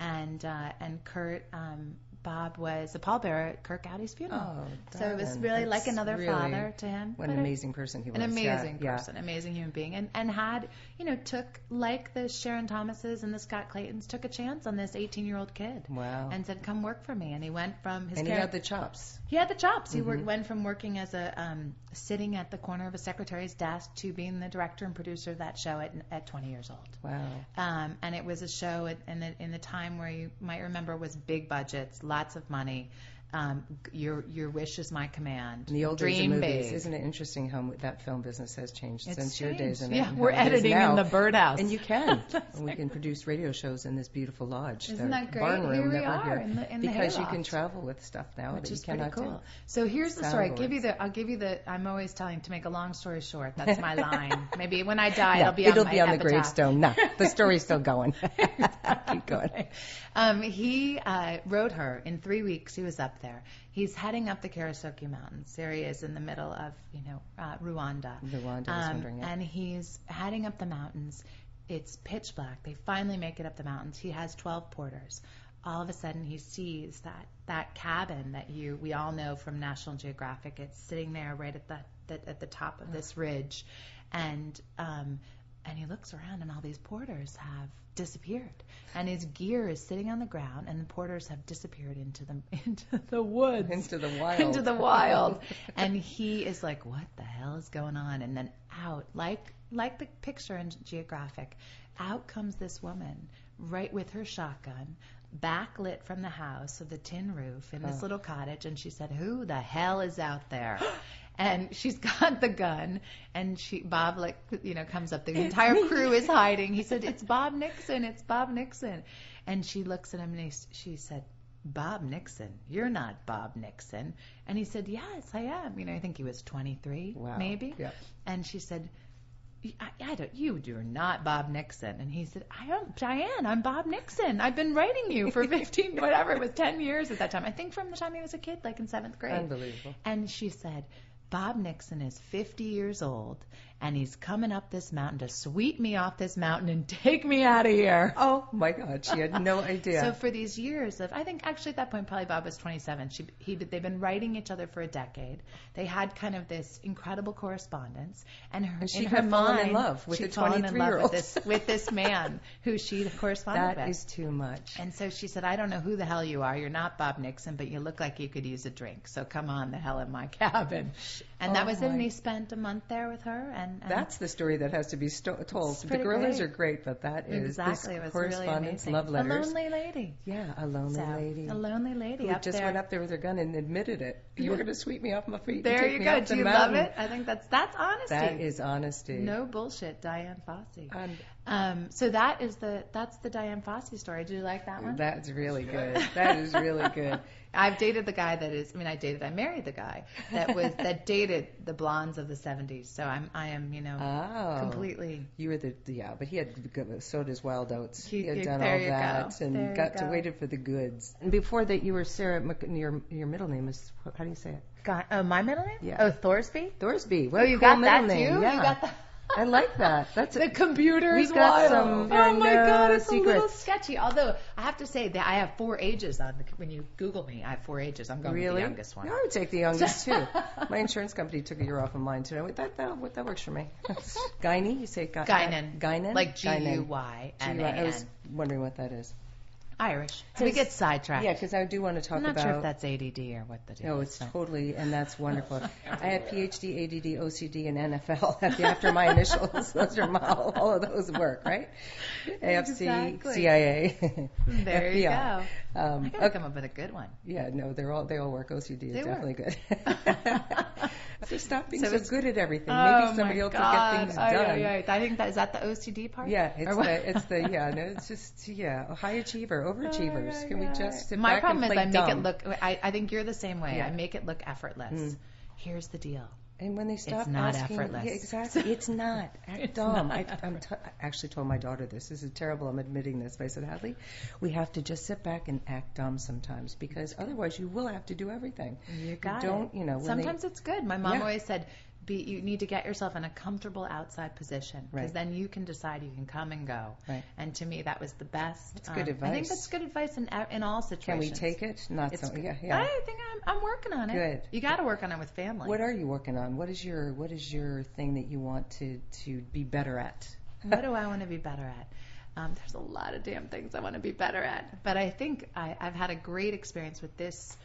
and uh, and Curt um, Bob was a pallbearer at Curt Gowdy's funeral. Oh, so it was really like another really- father to him. What an amazing person he was. an amazing yeah. person, amazing human being, and and had you know took like the Sharon Thomases and the Scott Claytons took a chance on this 18 year old kid Wow. and said come work for me, and he went from his and he had the chops. he had the chops. He Mhm. worked, went from working as a um, sitting at the corner of a secretary's desk to being the director and producer of that show at at 20 years old. Wow. Um, and it was a show at, in the in the time where you might remember was big budgets, lots of money. Um, your your wish is my command. In the old days of movies, isn't it interesting how that film business has changed since your days? And yeah, we're is editing in the birdhouse. And you can. <laughs> And we can produce radio shows in this beautiful lodge. Isn't that great? Here we here. in the- in the because you can travel with stuff now which that is you pretty cannot cool. do. So here's the story. I'll give you the I'll give you the I'm always telling to make a long story short. That's my <laughs> line. Maybe when I die, it'll be it'll on my be on the gravestone. No, the <laughs> story's still going. Keep going. Um, he uh, rode her in three weeks. He was up there. He's heading up the Karisoke Mountains. There he is in the middle of, you know, uh, Rwanda. Rwanda, Um, wondering. Yeah. And he's heading up the mountains. It's pitch black. They finally make it up the mountains. He has 12 porters. All of a sudden, he sees that that cabin that you we all know from National Geographic. It's sitting there right at the, the at the top of this ridge, and um, and he looks around, and all these porters have disappeared, and his gear is sitting on the ground, and the porters have disappeared into the <laughs> into the woods Into the wild. into the wild. <laughs> and he is like, "What the hell is going on?" And then out, like like the picture in Geographic, out comes this woman, right with her shotgun, backlit from the house of the tin roof in this Oh. little cottage, and she said, "Who the hell is out there?" <gasps> And she's <laughs> got the gun, and she Bob like you know comes up. The <laughs> entire crew is hiding. He said, "It's Bob Nixon. It's Bob Nixon," and she looks at him and he, she said, Bob Nixon, you're not Bob Nixon. And he said, Yes, I am. You know, I think he was 23, Wow. maybe. Yeah. And she said, I, I don't, you, you're not Bob Nixon. And he said, I am Dian. I'm Bob Nixon. I've been writing you for <laughs> 15, whatever it was, 10 years at that time. I think from the time he was a kid, like in seventh grade. Unbelievable. And she said, Bob Nixon is 50 years old, and he's coming up this mountain to sweep me off this mountain and <laughs> take me out of here. Oh my God, she had no <laughs> idea. So for these years of, I think actually at that point probably Bob was 27. She, he, they've been writing each other for a decade. They had kind of this incredible correspondence, and, her, And she in her fallen in love with she'd fallen in love 23-year-old. with this with this <laughs> man who she corresponded that with. is too much. and so she said, I don't know who the hell you are. You're not Bob Nixon, but you look like you could use a drink. So come on the hell in my cabin. And that Oh was it. And he spent a month there with her. And, and That's the story that has to be sto- told. The gorillas great. are great, but that is exactly. this really correspondence, amazing. love letters. A lonely lady. yeah, a lonely So, lady. A lonely lady who just there. went up there with her gun and admitted it. You were going to sweep me off my feet. and There take you go. Do you mountain. love it? I think that's that's honesty. That is honesty. no bullshit, Dian Fossey. And Um, so that is the that's the Dian Fossey story. Do you like that one? that's really good. That is really good. <laughs> I've dated the guy that is. I mean, I dated. I married the guy that was that dated the blondes of the '70s. So I'm I am you know Oh. completely. You were the yeah, but he had good- so does Wild Oats. He, He- had done all you go. that and There you got to waited for the goods. And before that, you were Sarah. Mc, your your middle name is how do you say it? Guy, oh, my middle name? Yeah. Oh, Thorsby. Thorsby. What Oh, you cool got that name. too. Yeah. You got that. I like that. That's The a, computer We've is got wild. some- oh my no god, it's a little sketchy. Although I have to say that I have four ages on the. When you Google me, I have four ages. I'm going with really the youngest one. I would take the youngest too. <laughs> My insurance company took a year off of mine too. That that that works for me. <laughs> Guiney, you say Gu- Guinan. Guinan. Like G Guinan. U Y N A G-U-I. I was wondering what that is. Irish. So we get sidetracked. Yeah, because I do want to talk I'm not about. sure if that's ADD or what the deal No, is. it's so. totally, and that's <laughs> wonderful. I have PhD, ADD, OCD, and NFL <laughs> after my initials. Those are my, all of those work, right? AFC, Exactly. CIA, <laughs> There you FBI. go. Um, I gotta okay. come up with a good one. Yeah, no, they're all they all work. OCD is They definitely work. good. so stop being So so, good at everything. oh Maybe somebody else God. will get things done. ay, ay. I think that is that the OCD part. Yeah, it's the it's the yeah no it's just yeah high achiever overachievers. Ay, Can we just sit My problem is I make it look. I, I think you're the same way. Yeah. I make it look effortless. Mm. Here's the deal. And when they stop not asking, effortless. Yeah, exactly. <laughs> It's not. <laughs> Act It's dumb. not I, I'm t- I actually told my daughter this. This is terrible. I'm admitting this. But I said, Hadley, we have to just sit back and act dumb sometimes because otherwise you will have to do everything. You got don't, it. you know, when Sometimes it's good. My mom Yeah. always said, be you need to get yourself in a comfortable outside position because Right. then you can decide you can come and go. Right. And to me, that was the best. That's good advice. I think that's good advice in in all situations. Can we take it? Not It's, so. Yeah, yeah. I think I'm, I'm working on it. Good. You got to work on it with family. What are you working on? What is your What is your thing that you want to to be better at? <laughs> what do I want to be better at? Um, there's a lot of damn things I want to be better at, but I think I, I've had a great experience with this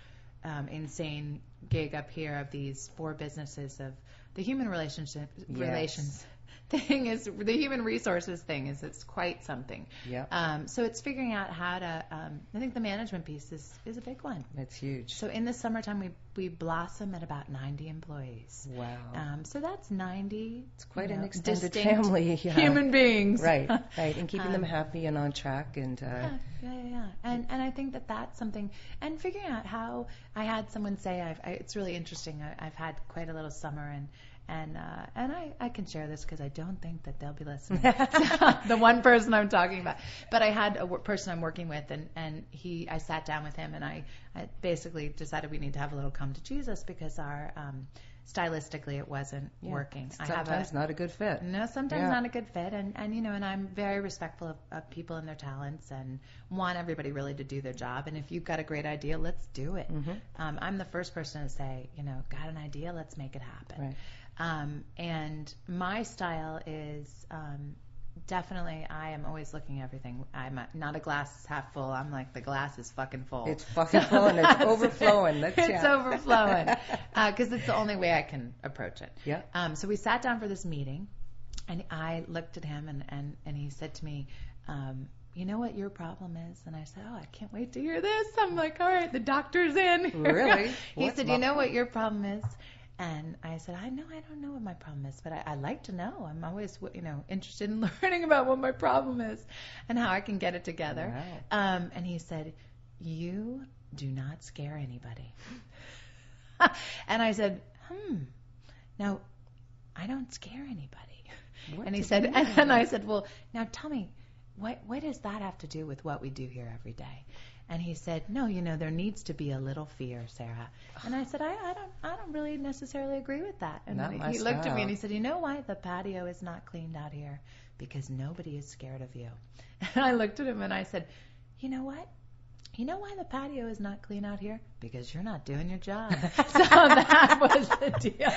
um, insane gig up here of these four businesses of the human relationship Yes. relations thing is the human resources thing is it's quite something. Yep. Um, so it's figuring out how to. Um, I think the management piece is is a big one. That's huge. So in the summertime we we blossom at about 90 employees. Wow. Um, so that's 90. it's quite you an know, extended family. <laughs> Yeah. Human beings. Right, right, and keeping them Um, happy and on track, and uh, Yeah, yeah, yeah, yeah. And and I think that that's something. And figuring out how I had someone say I've, I, it's really interesting. I, I've had quite a little summer and. And uh, and I, I can share this because I don't think that they'll be listening. <laughs> the one person I'm talking about, but I had a w- person I'm working with, and and he I sat down with him, and I, I basically decided we need to have a little come to Jesus because our um, stylistically it wasn't yeah. working. I have a, not a good fit. no, sometimes Yeah. not a good fit, and and you know, and I'm very respectful of, of people and their talents, and want everybody really to do their job. And if you've got a great idea, let's do it. Mhm. Um, I'm the first person to say, you know, got an idea, let's make it happen. Right. Um, and my style is um, definitely, I am always looking at everything. I'm a, not a glass half full. I'm like the glass is fucking full. It's fucking full and it's <laughs> overflowing. That's <laughs> it's yeah. overflowing <laughs> because it's the only way I can approach it. Yeah. Um, so we sat down for this meeting, and I looked at him, and and and he said to me. Um, you know what your problem is? And I said, Oh, I can't wait to hear this. I'm like, All right, the doctor's in. Really? he What's said, You know what your problem is? And I said, I know I don't know what my problem is, but I, I like to know. I'm always, you know, interested in <laughs> learning about what my problem is and how I can get it together. Wow. Um, and he said, You do not scare anybody. <laughs> and I said, Hmm. Now, I don't scare anybody. What and he said, <laughs> and then I said, Well, now tell me, what what does that have to do with what we do here every day? And he said, No, you know, there needs to be a little fear, Sarah. And I said, I, I don't I don't really necessarily agree with that. And Not he looked at me and he said, You know why the patio is not cleaned out here? Because nobody is scared of you. <laughs> And I looked at him and I said, You know what? You know why the patio is not clean out here? Because you're not doing your job. <laughs> <laughs> so that was the deal.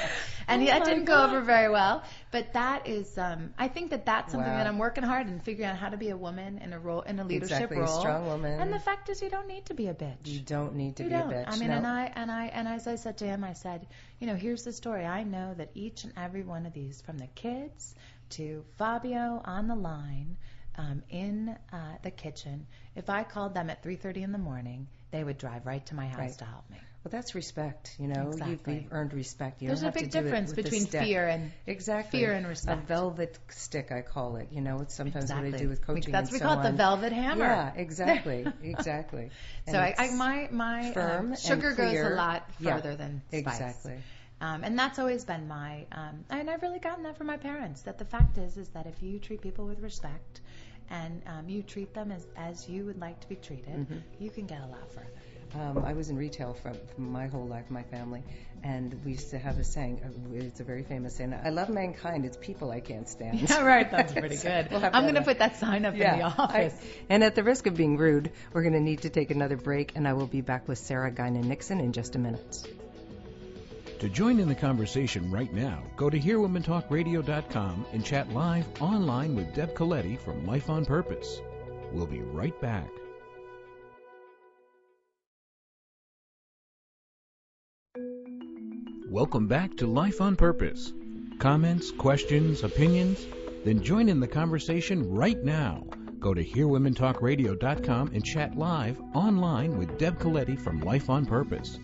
And Oh that didn't God. go over very well. But that is, um, I think that that's something Wow. that I'm working hard and figuring out how to be a woman in a role, in a leadership Exactly, a role. strong woman. And the fact is, you don't need to be a bitch. You don't need to You be don't. a bitch. I mean, no. and I and I and as I said to him, I said, you know, here's the story. I know that each and every one of these, from the kids to Fabio on the line, um, in uh, the kitchen, if I called them at 3:30 in the morning, they would drive right to my house Right. to help me. Well, that's respect. You know, Exactly. you've, you've earned respect. You There's a big difference between fear and exactly fear and respect. A velvet stick, I call it. You know, it's sometimes exactly. what I do with coaching. That's we so call it the velvet hammer. Yeah, exactly, exactly. <laughs> So I, I, my my firm um, sugar goes a lot Yeah, further than spice. exactly. Um, and that's always been my, um, and I've really gotten that from my parents. That the fact is, is that if you treat people with respect, and um, you treat them as as you would like to be treated, Mhm. you can get a lot further. Um, I was in retail for, for my whole life, my family, and we used to have a saying. uh, It's a very famous saying. I love mankind. It's people I can't stand. <laughs> Yeah, right. That's <laughs> pretty So good. we'll I'm going to put that sign up in the I- office. and at the risk of being rude, we're going to need to take another break, and I will be back with Sarah Guinan Nixon in just a minute. To join in the conversation right now, go to HearWomenTalkRadio.com and chat live online with Deb Coletti from Life on Purpose. We'll be right back. Welcome back to Life on Purpose. Comments, questions, opinions? Then join in the conversation right now. Go to HearWomenTalkRadio.com and chat live online with Deb Coletti from Life on Purpose.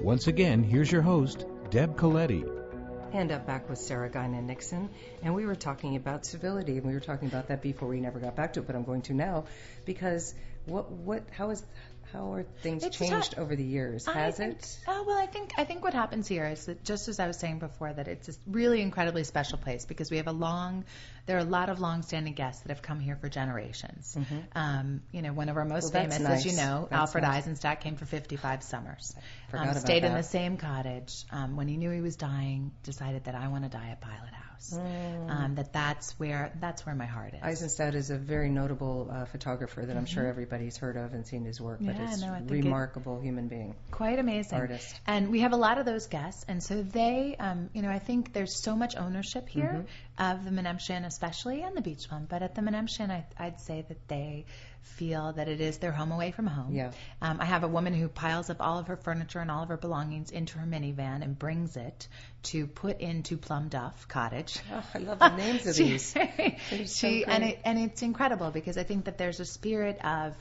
Once again, here's your host, Deb Coletti. And I'm back with Sarah Guinan Nixon, and we were talking about civility, and we were talking about that before we never got back to it, but I'm going to now, because what, what, how is, How are things It's changed tough. over the years? Has think- it? Oh well, I think I think what happens here is that just as I was saying before, that it's a really incredibly special place because we have a long, there are a lot of long-standing guests that have come here for generations. Um, you know, one of our most Mm-hmm. Well, famous, as you know, That's Alfred nice. Eisenstadt came for 55 summers. Um, stayed in the same cottage. Um, when he knew he was dying, decided that I want to die at Pilot House. Mm. Um, that that's where that's where my heart is. Eisenstaedt is a very notable uh, photographer that I'm sure everybody's heard of and seen his work, but Mm-hmm. It's no, think it- remarkable human being. quite amazing Artist. and we have a lot of those guests and so they um, you know i think there's so much ownership here Mm-hmm. Of the Menemsha Inn especially and the beach one but at the Menemsha Inn I, i'd say that they feel that it is their home away from home Yeah. um, i have a woman who piles up all of her furniture and all of her belongings into her minivan and brings it to put into plum duff cottage <laughs> Oh, I love the names of <laughs> she, these. <laughs> So she and it and it's incredible because I think that there's a spirit of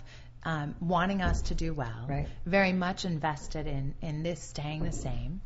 um, wanting us to do well, Right. very much invested in in this staying the same,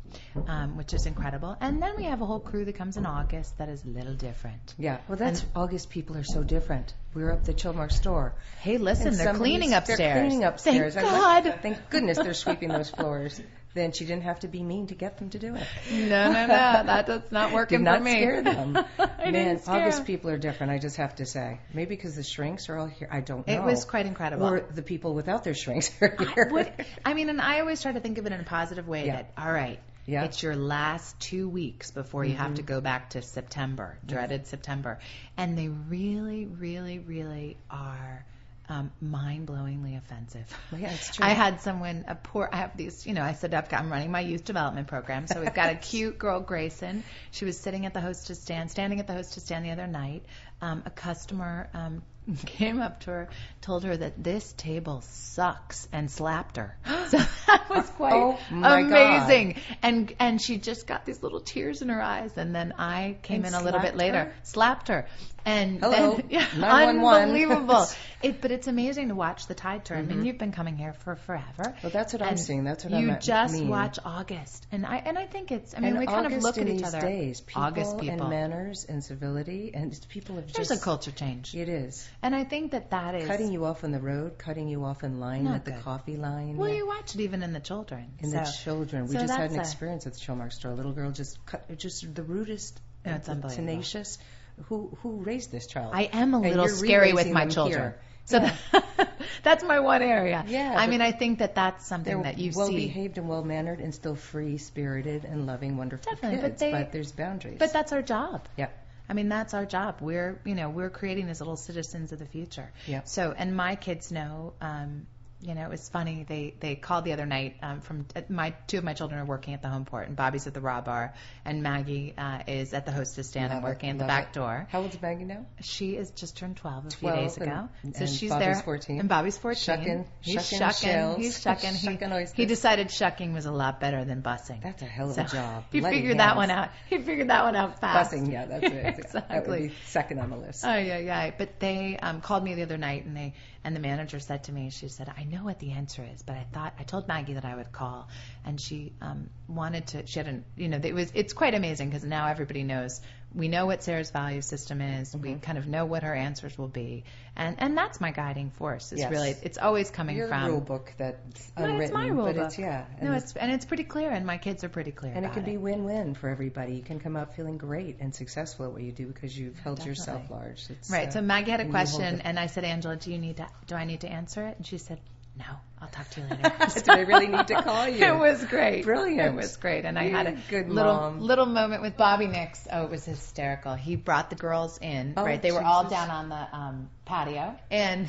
um, which is incredible. And then we have a whole crew that comes in August that is a little different. Yeah, well, that's August. People are so different. We were up the Chilmark store. Hey, listen, and they're cleaning upstairs. They're cleaning upstairs. Thank God. went- thank goodness they're sweeping those floors. Then she didn't have to be mean to get them to do it. No, no, no, <laughs> that, that's not working Did not for me. scare them. <laughs> I Man, August people are different. I just have to say, maybe because the shrinks are all here. I don't know. It was quite incredible. Or the people without their shrinks are here. What, <laughs> I mean, and I always try to think of it in a positive way Yeah. that, all right, Yeah. it's your last two weeks before you have to mm-hmm. go back to September, dreaded mm-hmm. September. And they really, really, really are um, mind blowingly offensive. Yeah, it's true. <laughs> I had someone, a poor, I have these, you know, I said, I've got, I'm running my youth development program. So we've got a <laughs> cute girl, Grayson. She was sitting at the hostess stand, standing at the hostess stand the other night. Um, a customer um, <laughs> came up to her, told her that this table sucks, and slapped her. <gasps> So that was quite Oh, amazing. And and she just got these little tears in her eyes. And then I came And in a little bit later, her? slapped her. And Hello, then, <laughs> yeah, unbelievable. <laughs> it, but it's amazing to watch the tide turn. Mm-hmm. I mean, you've been coming here for forever. Well, that's what I'm And seeing. That's what you I'm just mean. watch August, and I and I think it's. I mean, and we kind of look at each these other. days, people, August people. and manners and civility, and people have There's just a culture change, It is and I think that that is. cutting you off on the road, cutting you off in line at the good. coffee line. well, you watch it even in the children. in so. the children. We so just had an experience at the Chilmark store. A little girl just cut, just the rudest, No, tenacious. Who who raised this child? I am a little scary with my children. here. So that, <laughs> that's my one area. Yeah, I mean, I think that that's something that you well see. Well behaved and well mannered and still free spirited and loving, wonderful Definitely, but kids. they- there's boundaries. But that's our job. yeah, I mean, that's our job. We're, you know, we're creating these little citizens of the future. Yep. So, and my kids know, um, you know, it was funny. They they called the other night um, from uh, my two of my children are working at the home port, and Bobby's at the raw bar, and Maggie uh, is at the hostess stand and it, working at the back it. door. How old's Maggie now? She is just turned 12 a few 12 days ago. and- so and she's Bobby's there. 14. And Bobby's 14. Shucking- he's shucking shucking. He's <laughs> shucking. He, Shucking he decided shucking was a lot better than bussing. That's a hell of So a job. <laughs> He Bloody figured that one out. He figured that one out fast. Busing, yeah, that's it. <laughs> That exactly. be second on the list. Oh yeah, yeah. But they um, called me the other night, and they and the manager said to me, she said, "I know what the answer is, but I thought I told Maggie that I would call, and she um, wanted to. She hadn't, you know, it was. It's quite amazing because now everybody knows. We know what Sarah's value system is. We Mm-hmm. kind of know what her answers will be, and and that's my guiding force. Is Yes. really, it's always coming Your from. rule book that's No, unwritten, it's my rule but book. it's yeah, no, and it's and it's pretty clear, and my kids are pretty clear. And it can be win-win for everybody. You can come out feeling great and successful at what you do because you've held yourself large. It's, Right. uh, So Maggie had a question, it. and I said, Angela, do you need to? Do I need to answer it? And she said, No. I'll talk to you later. <laughs> Do I really need to call you? It was great. Brilliant. It was great, and I had a good little mom. little moment with Bobby Nix. Oh, it was hysterical. He brought the girls in. Oh, right. They were all down on the um, patio, and.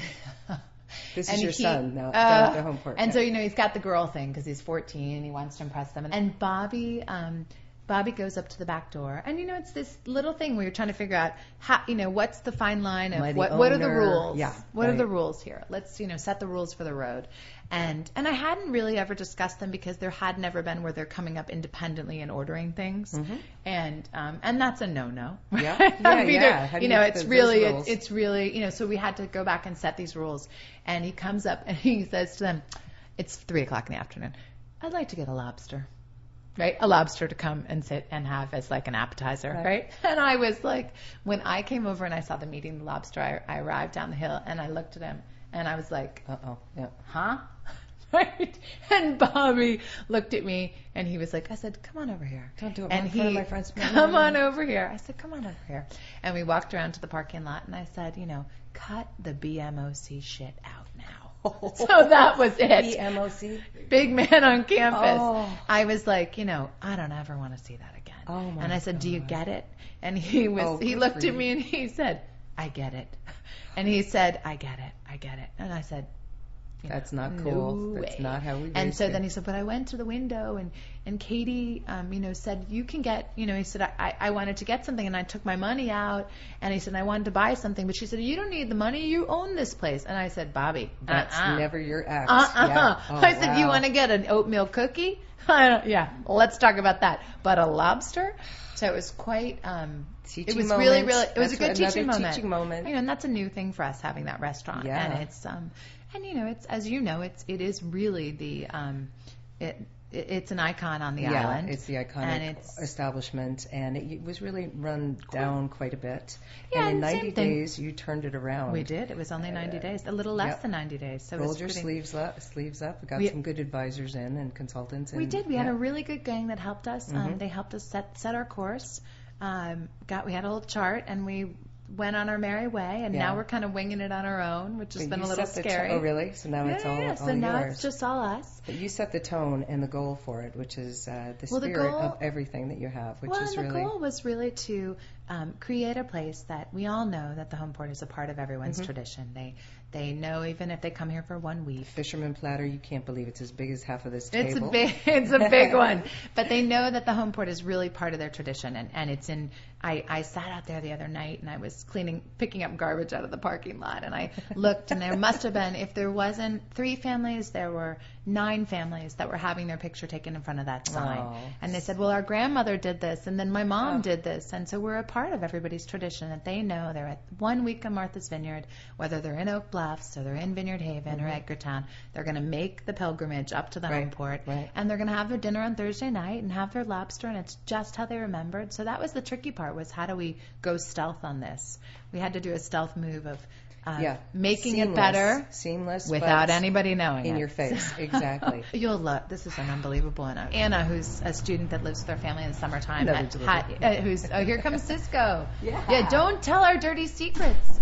<laughs> This is <laughs> your he- son now, uh, down at the home port. And so you know he's got the girl thing because he's 14 and he wants to impress them. And Bobby, um, Bobby goes up to the back door, and you know it's this little thing where you're trying to figure out how, you know, what's the fine line of what what are the rules? Yeah, What are the rules here? Let's you know set the rules for the road. And and I hadn't really ever discussed them because there had never been where they're coming up independently and ordering things. And um, and that's a no no. Mm-hmm. Yeah. <laughs> Yeah, yeah. How do You you know, it's really it's, it's really you know so we had to go back and set these rules. And he comes up and <laughs> he says to them, "It's three o'clock in the afternoon. I'd like to get a lobster." Right, a lobster to come and sit and have as like an appetizer, Right. right? <laughs> And I was like, when I came over and I saw them eating the lobster, I, I arrived down the hill and I looked at him and I was like, Uh oh. Yeah. huh? <laughs> right? And Bobby looked at me and he was like, I said, come on over here. Don't do it And in front of he, my friends. <laughs> come on over here. I said, come on over here. And we walked around to the parking lot and I said, you know, cut the BMOC shit out now. <laughs> So that was it. BMOC. Big man on campus. Oh. I was like, you know, I don't ever want to see that again. Oh, my and I said, "Do you get it?" And he oh, was Oh, he looked at me and he said, "I get it." <laughs> And he said, "I get it. I get it." And I said, you know, That's not "No cool. That's not how we do it. And so you. then he said, "But I went to the window and and Katie, um, you know, said you can get, you know, he said I, I wanted to get something and I took my money out and he said I wanted to buy something, but she said you don't need the money, you own this place." And I said, "Bobby, That's uh-uh. never your ex. Uh-uh. Yeah. <laughs> Oh, I said, "You want to get an oatmeal cookie?" <laughs> Yeah, let's talk about that. But a lobster. So it was quite. Um, Teaching it was really, moment. really. It was That's a good teaching moment. teaching moment. You know, and that's a new thing for us having that restaurant. Yeah. And it's um, and you know, it's as you know, it's it is really the um, it, it it's an icon on the yeah, island. it's the iconic And it's- establishment, and it was really run down quite a bit. Yeah, and in and same 90 thing. days, you turned it around. we did. It was only 90 days, a little less yep. than 90 days. So Rolled your pretty- sleeves up. Sleeves up. We got We- some good advisors in and consultants. In We did. We had a really good gang that helped us. Um, Mhm. they helped us set set our course. Um, got we had a little chart and we went on our merry way. And Yeah. now we're kind of winging it on our own, which has But been a little the scary. oh, really? So now Yeah, it's all, yeah, all So now yours. it's just all us. But you set the tone and the goal for it, which is uh, the Well, the spirit goal- of everything that you have, which well, is and the really goal was really to um, create a place that we all know that the home port is a part of everyone's Mhm. tradition. They they know even if they come here for one week. fisherman platter. You can't believe it's as big as half of this It's a table. big, <laughs> it's a big <laughs> one. But they know that the home port is really part of their tradition, and and it's in. I I sat out there the other night and I was cleaning, picking up garbage out of the parking lot, and I looked, and there must have been, if there wasn't three families, there were nine families that were having their picture taken in front of that sign. Oh. And they said, well, our grandmother did this, and then my mom Oh. did this, and so we're a part of everybody's tradition that they know they're at one week of Martha's Vineyard, whether they're in Oak Bluffs or they're in Vineyard Haven or Edgartown, they're going to make the pilgrimage up to the home Mm-hmm. Right, port, right. and they're going to have their dinner on Thursday night and have their lobster, and it's just how they remembered. So that was the tricky part: was how do we go stealth on this? We had to do a stealth move of yeah, making Seamless. it better seamless without but anybody knowing in it. your face. <laughs> Exactly. <laughs> You'll love. This is an unbelievable one. Anna, who's a student that lives with her family in the summertime, Another at, delivery. ha- uh, who's oh here comes Sysco. <laughs> Yeah. Yeah. Don't tell our dirty secrets.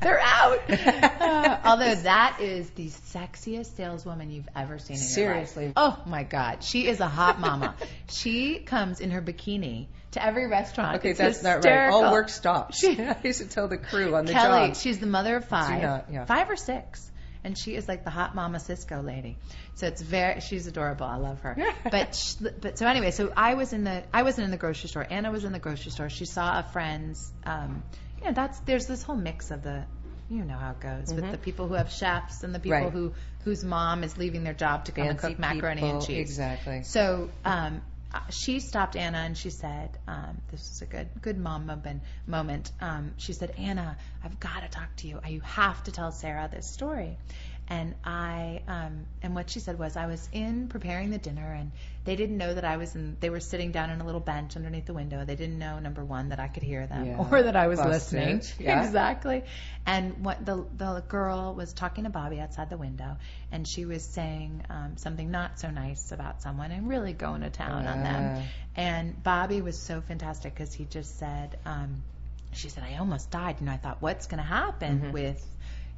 They're out. Uh, although that is the sexiest saleswoman you've ever seen in your Seriously. life. Oh my God, she is a hot mama. she comes in her bikini to every restaurant. Okay, It's that's not right. hysterical. All work stops. She- I used to tell the crew on the Kelly, job. she's the mother of five, not, yeah. five or six, and she is like the hot mama Sysco lady. So it's very, she's adorable. I love her. <laughs> but sh- but so anyway, so I was in the, I wasn't in the grocery store. Anna was in the grocery store. She saw a friend's, um, you know, that's there's this whole mix of the. You know how it goes with Mhm. the people who have chefs and the people Right. who whose mom is leaving their job to come and cook macaroni people. and cheese. Exactly. So um, she stopped Anna and she said, um, "This is a good, good mom moment." moment. Um, she said, "Anna, I've got to talk to you. You have to tell Sarah this story." And I, um, and what she said was, I was in preparing the dinner, and they didn't know that I was in. They were sitting down on a little bench underneath the window. They didn't know, number one, that I could hear them, Yeah. <laughs> or that I was Busted. listening. Yeah. Exactly. And what the the girl was talking to Bobby outside the window, and she was saying um, something not so nice about someone, and really going to town on them. And Bobby was so fantastic because he just said, um, she said, I almost died. You know, I thought, what's going to happen Mhm. with,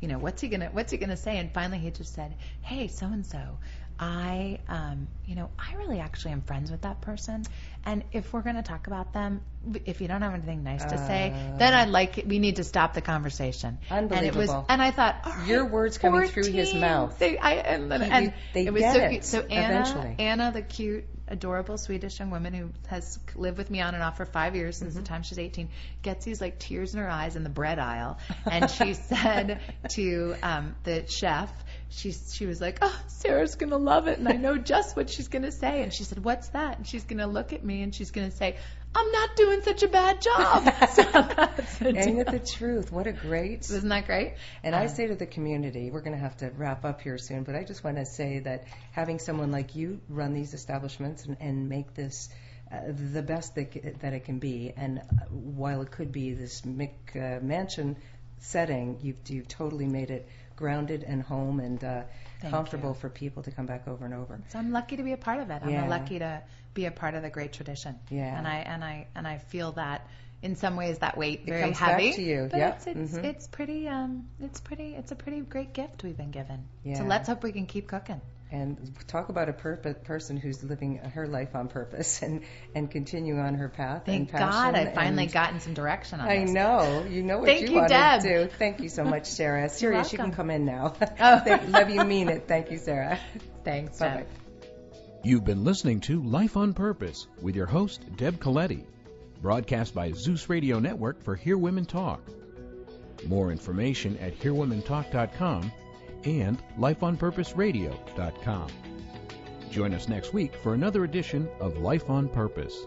you know, what's he gonna, what's he gonna say? And finally, he just said, Hey, so and so, I, um, you know, I really actually am friends with that person. And if we're gonna talk about them, if you don't have anything nice to say, Uh. then I'd like, we need to stop the conversation. Unbelievable. And it was, and I thought, right, Your words coming through his mouth. They, I, and, and they it was so it cute. So Anna, eventually. Anna, the cute, adorable Swedish young woman who has lived with me on and off for five years since Mm-hmm. the time she's 18, gets these like tears in her eyes in the bread aisle, and she <laughs> said to um, the chef. She, she was like, oh, Sarah's going to love it, and I know just what she's going to say. And she said, what's that? And she's going to look at me, and she's going to say, I'm not doing such a bad job. <laughs> so the Ain't it the truth? What a great. Isn't that great? And I Um, say to the community, we're going to have to wrap up here soon, but I just want to say that having someone like you run these establishments and, and make this uh, the best that, that it can be, and while it could be this Mick uh, mansion, setting, you've, you've totally made it grounded and home and uh, comfortable you. for people to come back over and over. So I'm lucky to be a part of it. I'm Yeah. lucky to be a part of the great tradition. Yeah. And I and I and I feel that in some ways that weight It very comes back heavy. to you. But Yep. it's it's, Mhm. it's pretty um it's pretty it's a pretty great gift we've been given. Yeah. So let's hope we can keep cooking. And talk about a person who's living her life on purpose and, and continue on her path. Thank God I've finally gotten some direction on I this. know. You know what Thank you, you, want Deb. to do. Thank you so much, Sarah. <laughs> Serious, you can come in now. Oh. <laughs> Love you, mean it. Thank you, Sarah. Thanks, Bye-bye. Deb. You've been listening to Life on Purpose with your host, Deb Coletti, broadcast by Zeus Radio Network for Hear Women Talk. More information at hearwomentalk.com and lifeonpurposeradio.com. Join us next week for another edition of Life on Purpose.